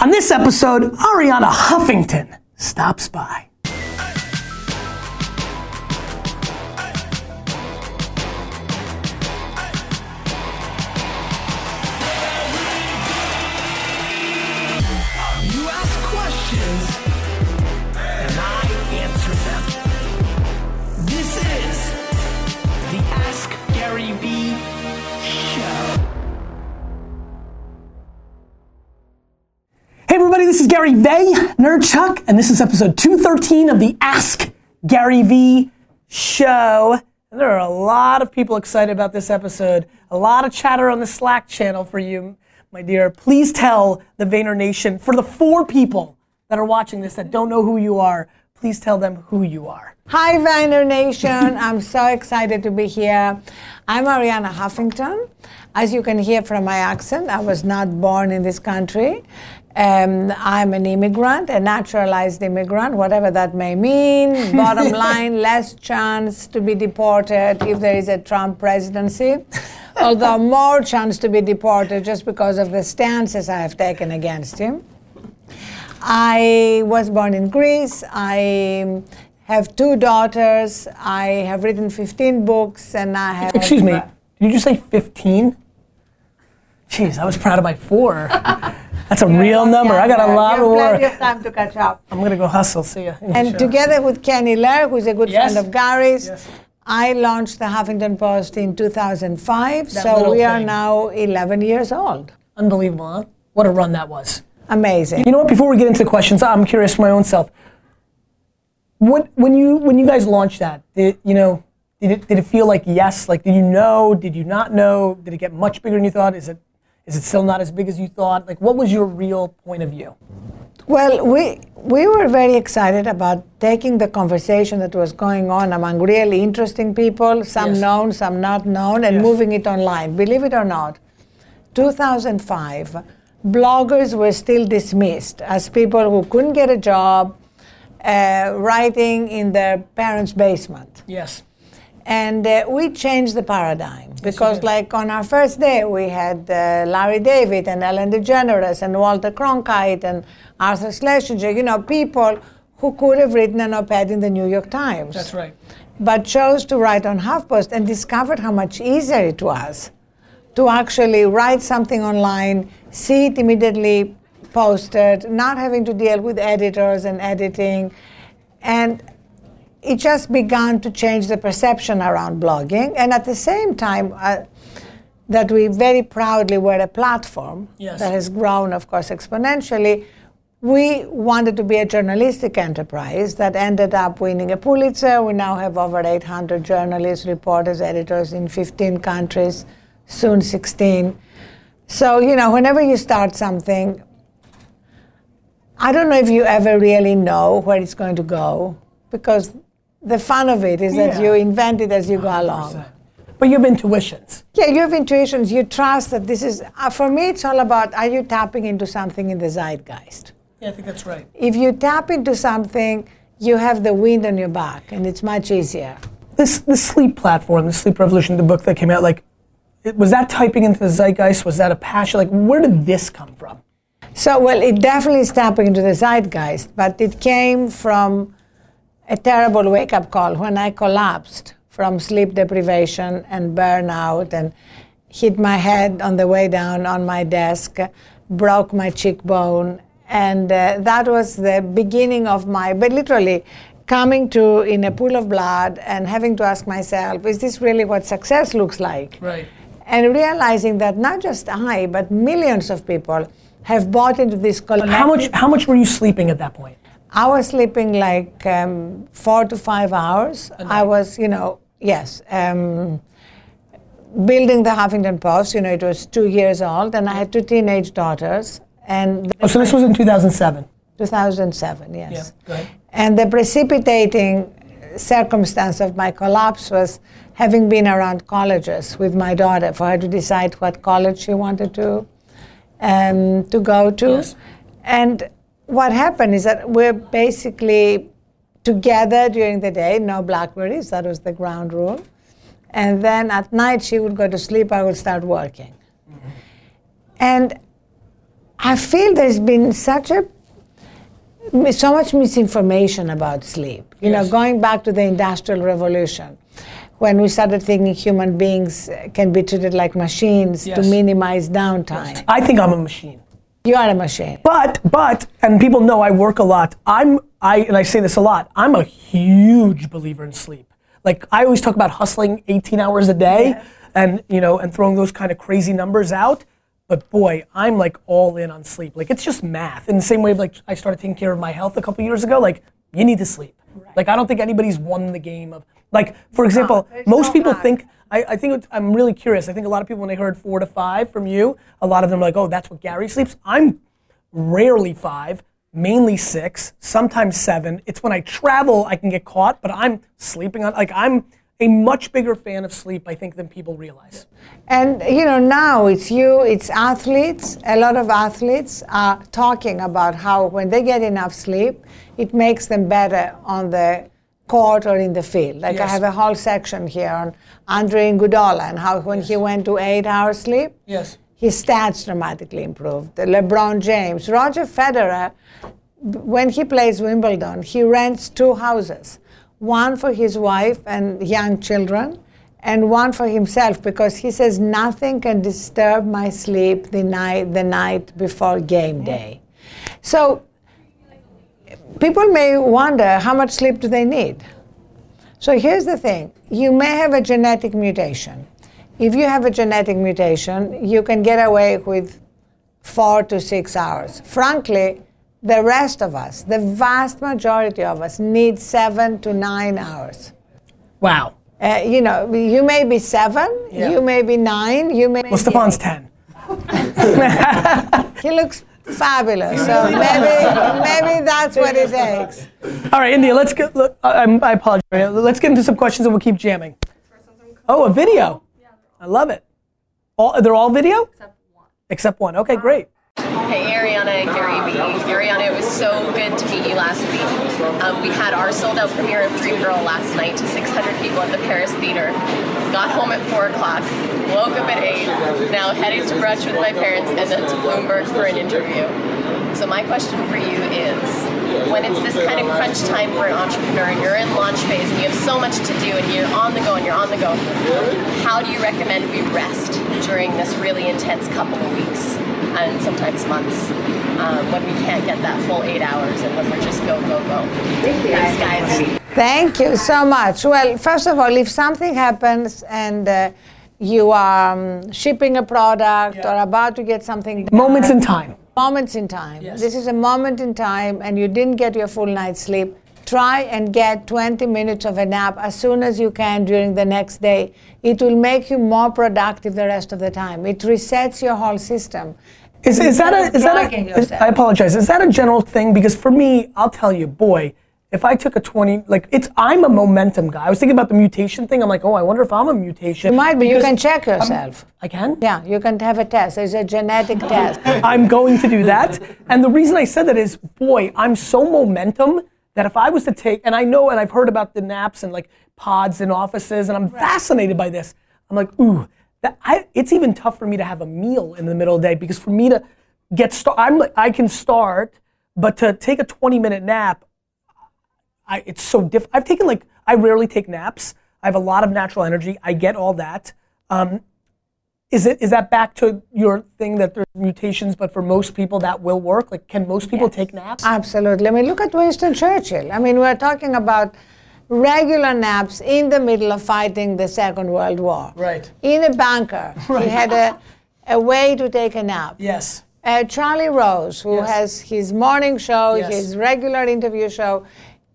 On this episode, Arianna Huffington stops by. Gary Vay, Nerdchuck, and this is episode 213 of the Ask Gary Vee show. There are a lot of people excited about this episode. A lot of chatter on the Slack channel for you, my dear. Please tell the Vayner Nation, for the four people that are watching this that don't know who you are, please tell them who you are. Hi, Vayner Nation. I'm so excited to be here. I'm Arianna Huffington. As you can hear from my accent, I was not born in this country. Um, I'm an immigrant, a naturalized immigrant, whatever that may mean. Bottom line, less chance to be deported if there is a Trump presidency, although more chance to be deported just because of the stances I have taken against him. I was born in Greece. I have two daughters. I have written 15 books, and I have. Excuse me, did you just say 15? Jeez, I was proud of my four. That's a real number. I got a lot you of have plenty work. of time to catch up. I'm gonna go hustle. See ya. And together with Kenny Lerer, who's a good Yes. friend of Gary's, Yes. I launched the Huffington Post in 2005. That so little we are now 11 years old. Unbelievable, huh? What a run that was. Amazing. You know what? Before we get into the questions, I'm curious for my own self. What when you when you guys launched that, did you know? Did it, did it feel like yes? Like did you know? Did you not know? Did it get much bigger than you thought? Is it is it still not as big as you thought? Like what was your real point of view? Well, we we were very excited about taking the conversation that was going on among really interesting people, some Yes. known, some not known, and Yes. moving it online. Believe it or not, 2005, bloggers were still dismissed as people who couldn't get a job, uh, writing in their parents' basement. Yes. And uh, we changed the paradigm because, like on our first day, we had uh, Larry David and Ellen DeGeneres and Walter Cronkite and Arthur Schlesinger, you know, people who could have written an op ed in the New York Times. That's right. But chose to write on HuffPost and discovered how much easier it was to actually write something online, see it immediately posted, not having to deal with editors and editing. And it just began to change the perception around blogging. And at the same time, uh, that we very proudly were a platform Yes. that has grown, of course, exponentially. We wanted to be a journalistic enterprise that ended up winning a Pulitzer. We now have over 800 journalists, reporters, editors in 15 countries, soon 16. So, you know, whenever you start something, I don't know if you ever really know where it's going to go because the fun of it is that Yeah. you invent it as you go along. But you have intuitions. Yeah, you have intuitions. You trust that this is, uh, for me, it's all about are you tapping into something in the zeitgeist? Yeah, I think that's right. If you tap into something, you have the wind on your back and it's much easier. This this sleep platform, the sleep revolution, the book that came out, like it, was that typing into the zeitgeist? Was that a passion? Like where did this come from? So, well, it definitely is tapping into the zeitgeist, but it came from a terrible wake up call when I collapsed from sleep deprivation and burnout and hit my head on the way down on my desk, broke my cheekbone. And uh, that was the beginning of my, but literally coming to in a pool of blood and having to ask myself, is this really what success looks like? Right. and realizing that not just I, but millions of people have bought into this collective. How much how much were you sleeping at that point? I was sleeping like um, four to five hours. I was, you know, yes, um, building the Huffington Post. You know, it was two years old, and I had two teenage daughters. And Oh, so this was in 2007. 2007, yes. Yeah, go ahead. And the precipitating circumstance of my collapse was having been around colleges with my daughter for her to decide what college she wanted to um, to go to. Yes. And what happened is that we're basically together during the day, no Blackberries, that was the ground rule. And then at night she would go to sleep, I would start working. And I feel there's been such a so much misinformation about sleep. You know, going back to the Industrial Revolution, when we started thinking human beings can be treated like machines to minimize downtime. I think I'm a machine. You are a machine. But but and people know I work a lot. I'm I and I say this a lot. I'm a huge believer in sleep. Like I always talk about hustling 18 hours a day and you know and throwing those kind of crazy numbers out. But boy, I'm like all in on sleep. Like it's just math. In the same way like I started taking care of my health a couple years ago, like you need to sleep. Like I don't think anybody's won the game of like for example, there's most no people think I, I think I'm really curious. I think a lot of people when they heard four to five from you, a lot of them are like, oh, that's what Gary sleeps. I'm rarely five, mainly six, sometimes seven. It's when I travel I can get caught, but I'm sleeping on like I'm a much bigger fan of sleep, I think, than people realize. And you know, now it's you, it's athletes. A lot of athletes are talking about how when they get enough sleep, it makes them better on the court or in the field. Like I have a whole section here on Andre Iguodala and how when he went to eight hours sleep, Yes. his stats dramatically improved. LeBron James, Roger Federer, when he plays Wimbledon, he rents two houses one for his wife and young children, and one for himself because he says nothing can disturb my sleep the night, the night before game day. So people may wonder how much sleep do they need? So here's the thing you may have a genetic mutation. If you have a genetic mutation, you can get away with four to six hours. Frankly, the rest of us, the vast majority of us, need seven to nine hours. Wow. Uh, you know, you may be seven, Yeah. you may be nine, you may Well, be Stefan's eight. ten. He looks fabulous, so maybe, maybe that's what it takes. All right, India. Let's get. Look, I, I'm- I apologize. Let's get into some questions and we'll keep jamming. Oh, a video. I love it. All, they're all video. Except one. Except one. Okay, great. Hey, Arianna and Gary Vee. Arianna, it was so good to meet you last week. Um, we had our sold out premiere of Dream Girl last night to 600 people at the Paris Theater. Got home at 4 o'clock, woke up at 8, now heading to brunch with my parents and then to Bloomberg for an interview. So, my question for you is when it's this kind of crunch time for an entrepreneur and you're in launch phase and you have so much to do and you're on the go and you're on the go, how do you recommend we rest during this really intense couple of weeks sometimes months um, when we can't get that full eight hours and when we're just go, go, go? Thanks, guys. Thank you so much. Well, first of all, if something happens and uh, you are um, shipping a product Yeah. or about to get something done, Moments in time. moments in time. Yes. This is a moment in time, and you didn't get your full night's sleep. Try and get 20 minutes of a nap as soon as you can during the next day. It will make you more productive the rest of the time. It resets your whole system. Is, is that a is that a is. I apologize. Is that a general thing? Because for me, I'll tell you, boy, if I took a 20 like it's I'm a momentum guy. I was thinking about the mutation thing. I'm like, oh, I wonder if I'm a mutation. You might be. You can check yourself. I can. yeah, you can have a test. It's a genetic test. I'm going to do that. And the reason I said that is, boy, I'm so momentum that if I was to take, and I know, and I've heard about the naps and like pods in offices, and I'm fascinated by this. I'm like, ooh, that I, it's even tough for me to have a meal in the middle of the day because for me to get start, I'm like, I can start, but to take a 20 minute nap, I, it's so diff. I've taken like, I rarely take naps. I have a lot of natural energy. I get all that. Um, is it is that back to your thing that there's mutations, but for most people that will work? Like, can most people take naps? Absolutely. I mean, look at Winston Churchill. I mean, we're talking about regular naps in the middle of fighting the Second World War. Right. In a bunker. Right. He had a, a way to take a nap. Yes. Uh, Charlie Rose, who Yes. has his morning show, Yes. his regular interview show,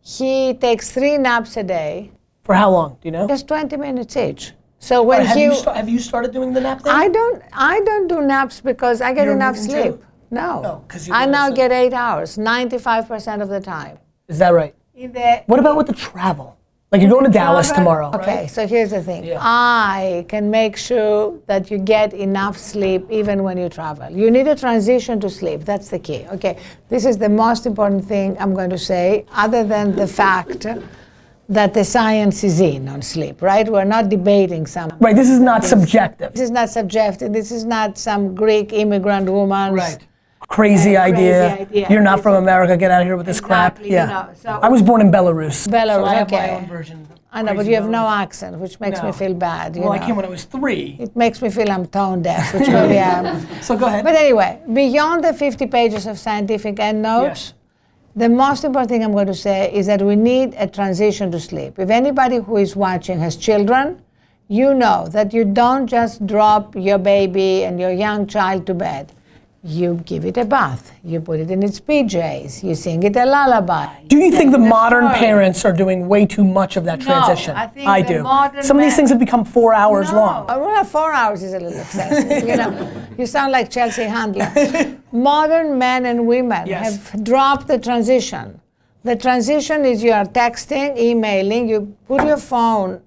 he takes three naps a day, For how long? Do you know? just 20 minutes each. So when have, he, you have you started doing the nap thing? I don't, I don't do naps because I get You don't enough sleep. too? No, No, 'cause you I now get eight hours, 95% of the time. Is that right? In the What about with the travel? Like you're going to Dallas tomorrow. Okay, right? so here's the thing. Yeah. I can make sure that you get enough sleep even when you travel. You need a transition to sleep. That's the key. Okay, this is the most important thing I'm going to say, other than the fact that the science is in on sleep, right? We're not debating some. Right. This is not subjective. This is not subjective. This is not some Greek immigrant woman. Right. Crazy, uh, idea. crazy idea. You're not from America. Get out of here with this crap. Exactly, you Yeah. know, so- I was born in Belarus. Belarus, So I have my okay. own version. I know, but you have no accent, which makes me feel bad. You Well, I came when I was three. It makes me feel I'm tone deaf, which maybe am. So go ahead. But anyway, beyond the 50 pages of scientific endnotes, yes. the most important thing I'm going to say is that we need a transition to sleep. If anybody who is watching has children, you know that you don't just drop your baby and your young child to bed. You give it a bath. You put it in its PJs. You sing it a lullaby. Do you think the modern parents are doing way too much of that No, transition? I think the do. Some of these things have become four hours long. Oh, well, four hours is a little excessive. you know, you sound like Chelsea Handler. Modern men and women Yes. have dropped the transition. The transition is you are texting, emailing, you put your phone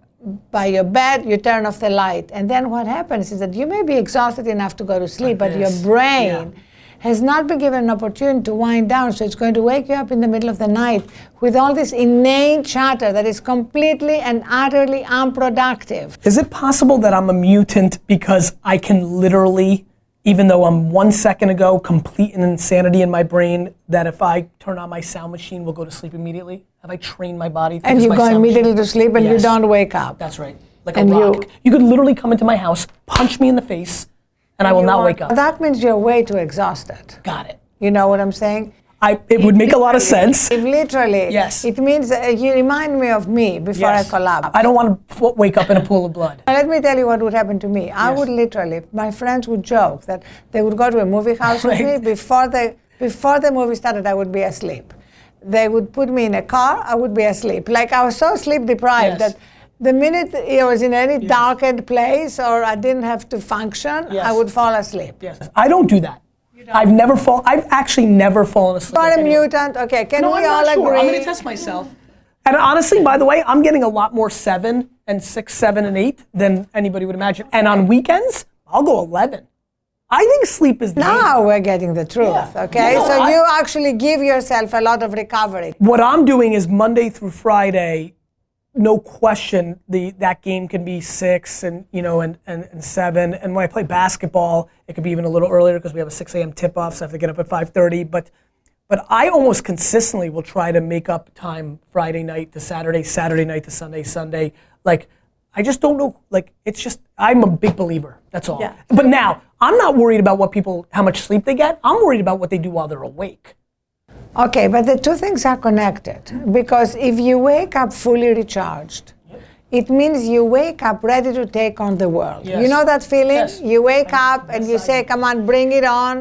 by your bed, you turn off the light, and then what happens is that you may be exhausted enough to go to sleep, but your this. brain has not been given an opportunity to wind down, so it's going to wake you up in the middle of the night with all this inane chatter that is completely and utterly unproductive. Is it possible that I'm a mutant because I can literally, even though I'm one second ago complete an insanity in my brain, that if I turn on my sound machine, will go to sleep immediately? Have I trained my body? to and you go immediately to sleep and you don't wake up. That's right. Like And a you- rock. You, could literally come into my house, punch me in the face, and I will not wake up. That means you're way too exhausted. Got it. You know what I'm saying? I, it would make a lot of sense. If literally, Yes. it means that you remind me of me before Yes. I collapse. I don't want to wake up in a pool of blood. Now, Let me tell you what would happen to me. I would literally, my friends would joke that they would go to a movie house with me before the before the movie started. I would be asleep. They would put me in a car. I would be asleep. Like I was so sleep deprived Yes. that the minute I was in any darkened place or I didn't have to function, I would fall asleep. Yes. I don't do that. I've never fall. I've actually never fallen asleep. But with a anyone. mutant. Okay, can No, we I'm all not sure. agree? I'm going to test myself. And honestly, by the way, I'm getting a lot more seven and six, seven, and eight than anybody would imagine. And on weekends, I'll go 11. I think sleep is the. Now we're getting the truth, Yeah. okay? No, so I- you actually give yourself a lot of recovery. What I'm doing is Monday through Friday, no question, the that game can be six and you know and, and, and seven. And when I play basketball, it could be even a little earlier because we have a 6 a.m. tip off, so I have to get up at 5:30. But but I almost consistently will try to make up time Friday night to Saturday, Saturday night to Sunday, Sunday. Like I just don't know. Like it's just I'm a big believer. That's all. Yeah. But now I'm not worried about what people how much sleep they get. I'm worried about what they do while they're awake. Okay, but the two things are connected because if you wake up fully recharged, it means you wake up ready to take on the world. Yes. You know that feeling? Yes. You wake up and you say, Come on, bring it on.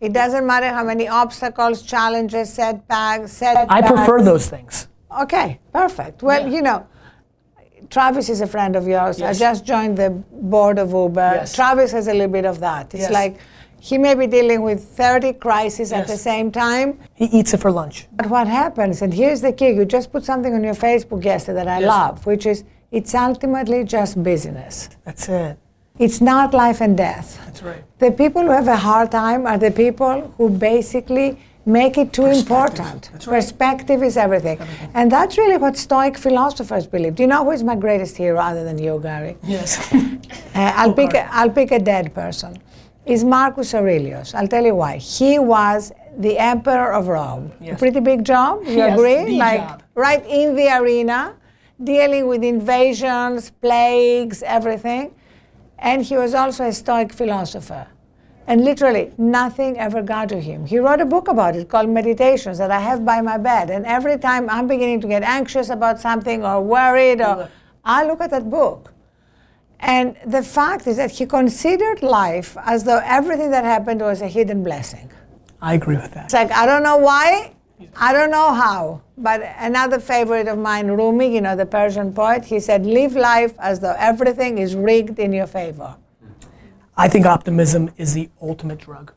It doesn't matter how many obstacles, challenges, setbacks, setbacks. I prefer those things. Okay, perfect. Well, Yeah. you know, Travis is a friend of yours. Yes. I just joined the board of Uber. Yes. Travis has a little bit of that. It's Yes. like he may be dealing with 30 crises at the same time. He eats it for lunch. But what happens, and here's the key you just put something on your Facebook yesterday that I Yes. love, which is it's ultimately just business. That's it. It's not life and death. That's right. The people who have a hard time are the people who basically make it too important. Right. Perspective is everything. And that's really what Stoic philosophers believe. Do you know who is my greatest hero other than you, Gary? Yes. Uh, I'll, pick a, I'll pick a dead person. Is Marcus Aurelius. I'll tell you why. He was the emperor of Rome. A Yes. pretty big job, you Yes, agree? like job. right in the arena, dealing with invasions, plagues, everything. And he was also a Stoic philosopher. And literally, nothing ever got to him. He wrote a book about it called Meditations that I have by my bed. And every time I'm beginning to get anxious about something or worried, or I look at that book. And the fact is that he considered life as though everything that happened was a hidden blessing. I agree with that. It's like, I don't know why, I don't know how. But another favorite of mine, Rumi, you know, the Persian poet, he said, live life as though everything is rigged in your favor. I think optimism is the ultimate drug.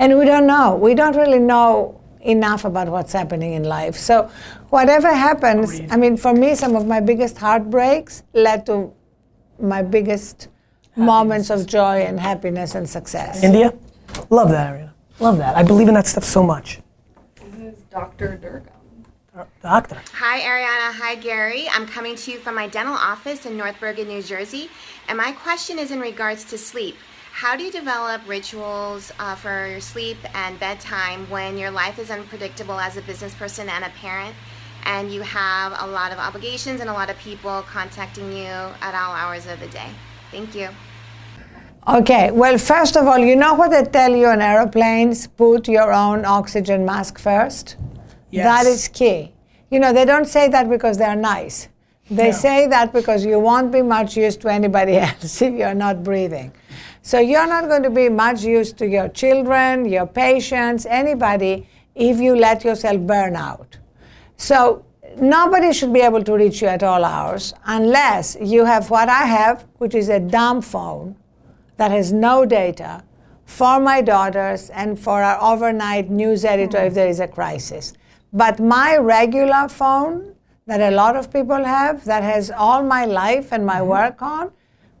And we don't know. We don't really know enough about what's happening in life. So, whatever happens, Agreed. I mean, for me, some of my biggest heartbreaks led to my biggest moments of joy and happiness and success. India? Love that, Arianna. Love that. I believe in that stuff so much. This is Dr. Durga. Doctor. Hi, Arianna. Hi, Gary. I'm coming to you from my dental office in North Bergen, New Jersey. And my question is in regards to sleep. How do you develop rituals uh, for your sleep and bedtime when your life is unpredictable as a business person and a parent, and you have a lot of obligations and a lot of people contacting you at all hours of the day? Thank you. Okay, well, first of all, you know what they tell you on aeroplanes? Put your own oxygen mask first. Yes. That is key. You know, they don't say that because they're nice. They No. say that because you won't be much use to anybody else if you're not breathing. So you're not going to be much use to your children, your patients, anybody if you let yourself burn out. So nobody should be able to reach you at all hours unless you have what I have, which is a dumb phone that has no data for my daughters and for our overnight news editor if hmm. there is a crisis. But my regular phone that a lot of people have that has all my life and my mm-hmm. work on,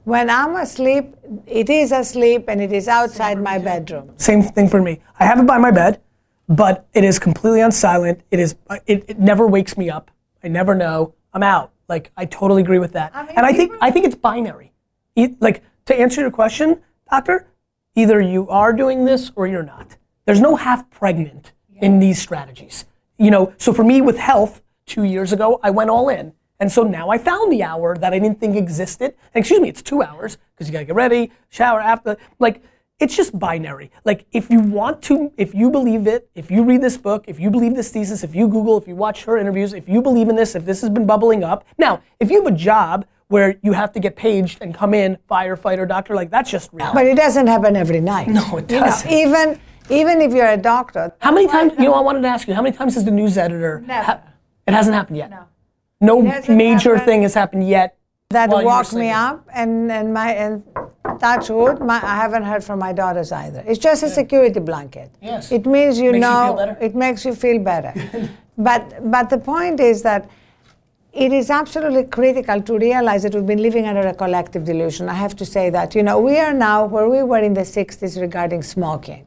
when I'm asleep, it is asleep and it is outside my bedroom. Same thing for me. I have it by my bed, but it is completely on silent. It is. It, it never wakes me up. I never know. I'm out. Like I totally agree with that. I mean, and I think I think it's binary. E- like to answer your question, doctor, either you are doing this or you're not. There's no half pregnant in these strategies. You know. So for me with health, two years ago, I went all in. And so now I found the hour that I didn't think existed. And excuse me, it's two hours because you gotta get ready, shower after. Like, it's just binary. Like, if you want to, if you believe it, if you read this book, if you believe this thesis, if you Google, if you watch her interviews, if you believe in this, if this has been bubbling up. Now, if you have a job where you have to get paged and come in, firefighter, doctor, like that's just real. But it doesn't happen every night. No, it You know, doesn't. even even if you're a doctor, How many times, you know, I wanted to ask you, how many times has the news editor? Never. it hasn't happened yet. No. No major happened. thing has happened yet. that while woke me up and, and my and touch wood my, i haven't heard from my daughters either it's just a security blanket Yes. it means you Makes you know feel better. it makes you feel better but but the point is that it is absolutely critical to realize that we've been living under a collective delusion i have to say that you know we are now where we were in the 60s regarding smoking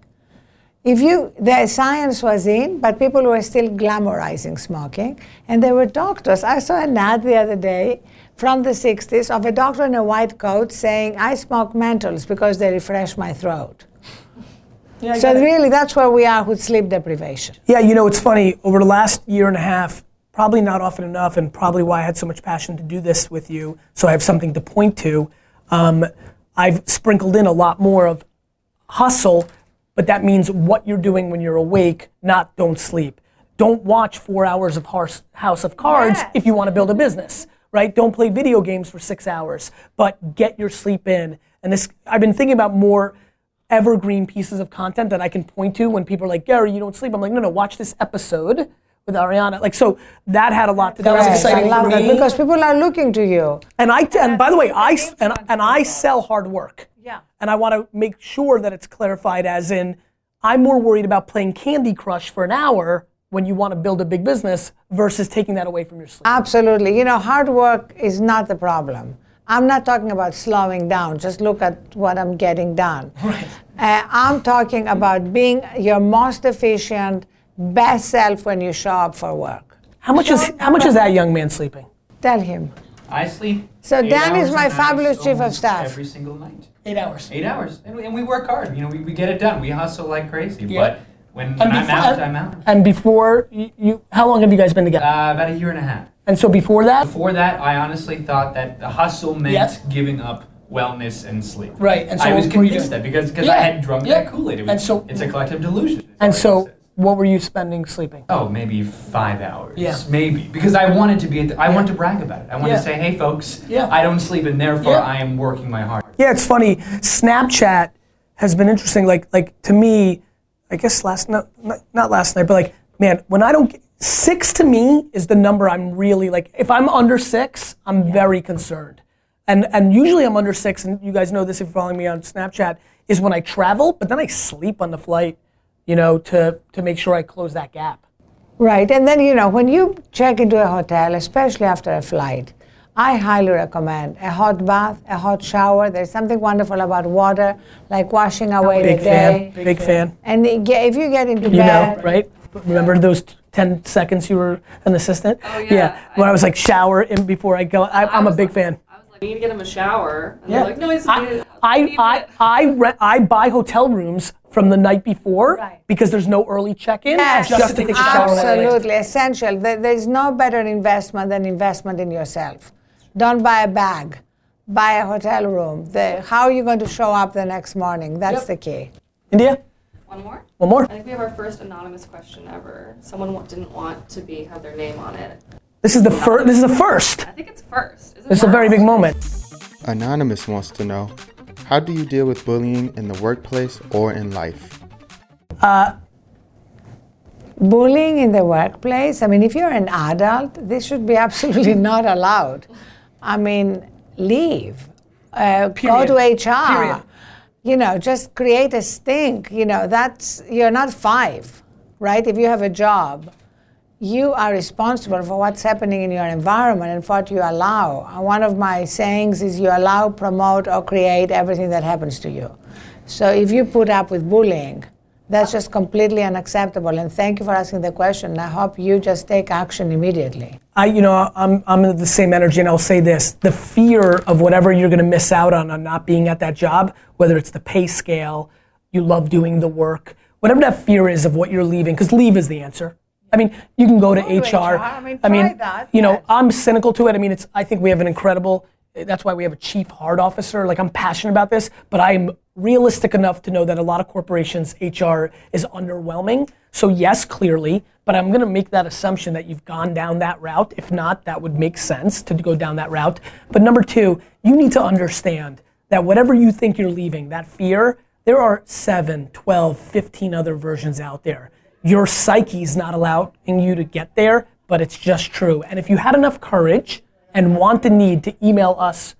if you the science was in but people were still glamorizing smoking and there were doctors i saw an ad the other day from the 60s of a doctor in a white coat saying i smoke menthols because they refresh my throat Yeah, so really that's where we are with sleep deprivation Yeah, you know, it's funny. Over the last year and a half, probably not often enough, and probably why I had so much passion to do this with you, so I have something to point to. Um, I've sprinkled in a lot more of hustle, but that means what you're doing when you're awake, not don't sleep. Don't watch four hours of House of Cards Yes. if you want to build a business, right? Don't play video games for six hours, but get your sleep in. And this, I've been thinking about more evergreen pieces of content that I can point to when people are like, Gary, you don't sleep. I'm like, no, no, watch this episode with Arianna. Like, so that had a lot to do. That was exciting I love for that me. because people are looking to you and I, and by the way, I and, and I sell hard work. Yeah. And I want to make sure that it's clarified as in, I'm more worried about playing Candy Crush for an hour when you want to build a big business versus taking that away from your sleep. Absolutely. You know, hard work is not the problem. I'm not talking about slowing down. Just look at what I'm getting done. Right. Uh, I'm talking about being your most efficient, best self when you show up for work. How much is how much is that young man sleeping? Tell him. I sleep. So eight Dan is my fabulous chief of staff. Every single night. Eight hours. Eight hours. And we, and we work hard. You know, we, we get it done. We hustle like crazy. Yeah. But when, And when I'm before- out, I'm out. And before you, you, how long have you guys been together? Uh, about a year and a half. and so before that, Before that, I honestly thought that the hustle meant Yes. giving up wellness and sleep. Right, and so I was what were you convinced that because because Yeah, I had drunk yeah. that Kool-Aid. It was, And so- it's a collective delusion. and so said. What were you spending sleeping? Oh, maybe five hours. Yeah. Maybe because I wanted to be. At the, I wanted to brag about it. I wanted Yeah. to say, "Hey, folks, Yeah. I don't sleep, and therefore Yeah. I am working my heart." Yeah, it's funny. Snapchat has been interesting. Like, like to me, I guess last night, not, not last night, but like, man, when I don't get, six to me is the number I'm really like. If I'm under six, I'm very concerned. And and usually I'm under six, and you guys know this if you're following me on Snapchat, is when I travel, but then I sleep on the flight, you know, to to make sure I close that gap. Right, and then you know when you check into a hotel, especially after a flight, I highly recommend a hot bath, a hot shower. There's something wonderful about water, like washing away Big the day. fan, big fan. And if you get into You know, bed, right? Remember those 10 seconds you were an assistant? Oh, yeah. yeah. When I was like shower in before I go. I, I'm a big like- fan. I was like You need to get him a shower. And Yeah. they're like, no, he's I, I, I, I, re- I buy hotel rooms from the night before Right. because there's no early check-in Yes, just to take a shower. when I land. absolutely essential. There's no better investment than investment in yourself. Don't buy a bag, buy a hotel room. The, how are you going to show up the next morning? That's Yep. the key. India, One more? one more. I think we have our first anonymous question ever. Someone didn't want to be have their name on it. This is the first. This is the first. I think it's first. Is it This is a very big moment. Anonymous wants to know How do you deal with bullying in the workplace or in life? Bullying in the workplace, I mean, if you're an adult, this should be absolutely not allowed. I mean, leave, uh, go to HR. Period. You know, just create a stink. You know, that's, you're not five, right? If you have a job, you are responsible for what's happening in your environment and for what you allow. And one of my sayings is you allow, promote, or create everything that happens to you. So if you put up with bullying, that's just completely unacceptable. And thank you for asking the question. I hope you just take action immediately. I, you know, I'm, I'm in the same energy, and I'll say this: the fear of whatever you're going to miss out on on not being at that job, whether it's the pay scale, you love doing the work, whatever that fear is of what you're leaving, because leave is the answer. I mean, you can go to to HR. HR. I mean, try that, you know. I'm cynical to it. I mean, it's. I think we have an incredible. That's why we have a chief heart officer. Like I'm passionate about this, but I'm realistic enough to know that a lot of corporations HR is underwhelming. So yes, clearly, but I'm going to make that assumption that you've gone down that route. If not, that would make sense to go down that route. But number two, you need to understand that whatever you think you're leaving, that fear, there are 7, 12, 15 other versions out there. Your psyche's not allowing you to get there, but it's just true. And if you had enough courage and want the need to email us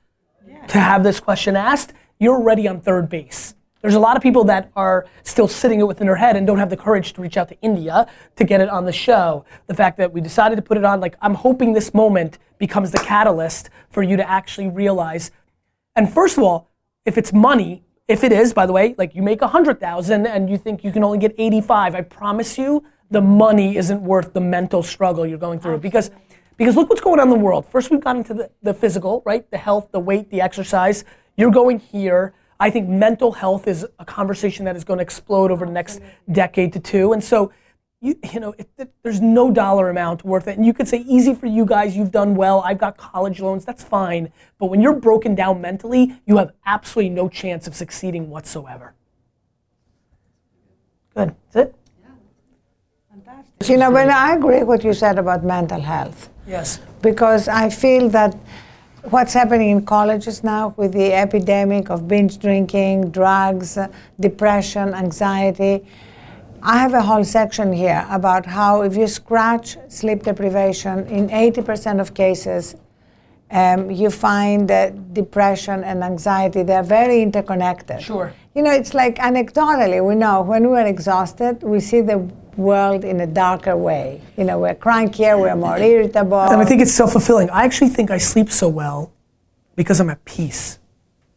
to have this question asked, you're already on third base. There's a lot of people that are still sitting it within their head and don't have the courage to reach out to India to get it on the show. The fact that we decided to put it on, like, I'm hoping this moment becomes the catalyst for you to actually realize. And first of all, if it's money, if it is, by the way, like you make a hundred thousand and you think you can only get 85, I promise you, the money isn't worth the mental struggle you're going through because because look what's going on in the world. First, we've gotten into the, the physical, right? The health, the weight, the exercise. You're going here. I think mental health is a conversation that is going to explode over the next decade to two. And so, you, you know, it, it- there's no dollar amount worth it. And you could say, easy for you guys, you've done well. I've got college loans, that's fine. But when you're broken down mentally, you have absolutely no chance of succeeding whatsoever. Good. That's it? Yeah. Fantastic. You know, when I agree with what you said about mental health. Yes. because I feel that what's happening in colleges now with the epidemic of binge drinking, drugs, uh, depression, anxiety. I have a whole section here about how if you scratch sleep deprivation, in 80% of cases, um, you find that depression and anxiety, they're very interconnected. Sure. You know, it's like anecdotally, we know when we're exhausted, we see the world in a darker way. You know, we're crankier, we're more irritable. And I think it's self fulfilling. I actually think I sleep so well because I'm at peace.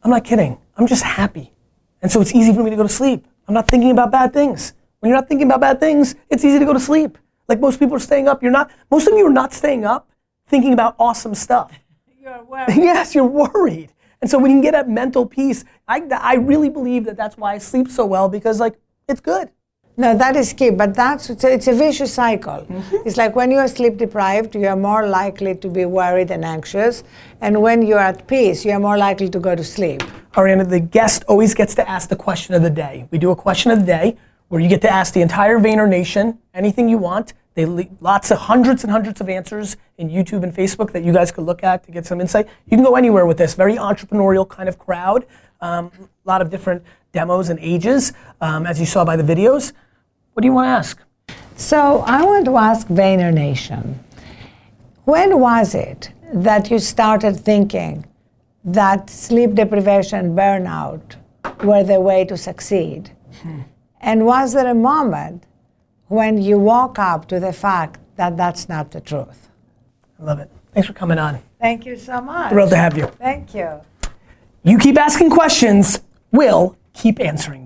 I'm not kidding. I'm just happy. And so it's easy for me to go to sleep. I'm not thinking about bad things. When you're not thinking about bad things, it's easy to go to sleep. Like most people are staying up. You're not, most of you are not staying up thinking about awesome stuff. You're worried. yes, you're worried. And so when you can get at mental peace, I, I really believe that that's why I sleep so well because like it's good. No, that is key, but that's it's a, it's a vicious cycle. Mm-hmm. It's like when you are sleep deprived, you are more likely to be worried and anxious, and when you are at peace, you are more likely to go to sleep. Arianna, the guest always gets to ask the question of the day. We do a question of the day where you get to ask the entire Vayner Nation anything you want. They lots of hundreds and hundreds of answers in YouTube and Facebook that you guys could look at to get some insight. You can go anywhere with this. Very entrepreneurial kind of crowd. Um, a lot of different demos and ages, um, as you saw by the videos. What do you want to ask? So I want to ask Vayner Nation, when was it that you started thinking that sleep deprivation, burnout were the way to succeed? And was there a moment when you woke up to the fact that that's not the truth? I love it. Thanks for coming on. Thank you so much. Thrilled to have you. Thank you. You keep asking questions, we'll keep answering them.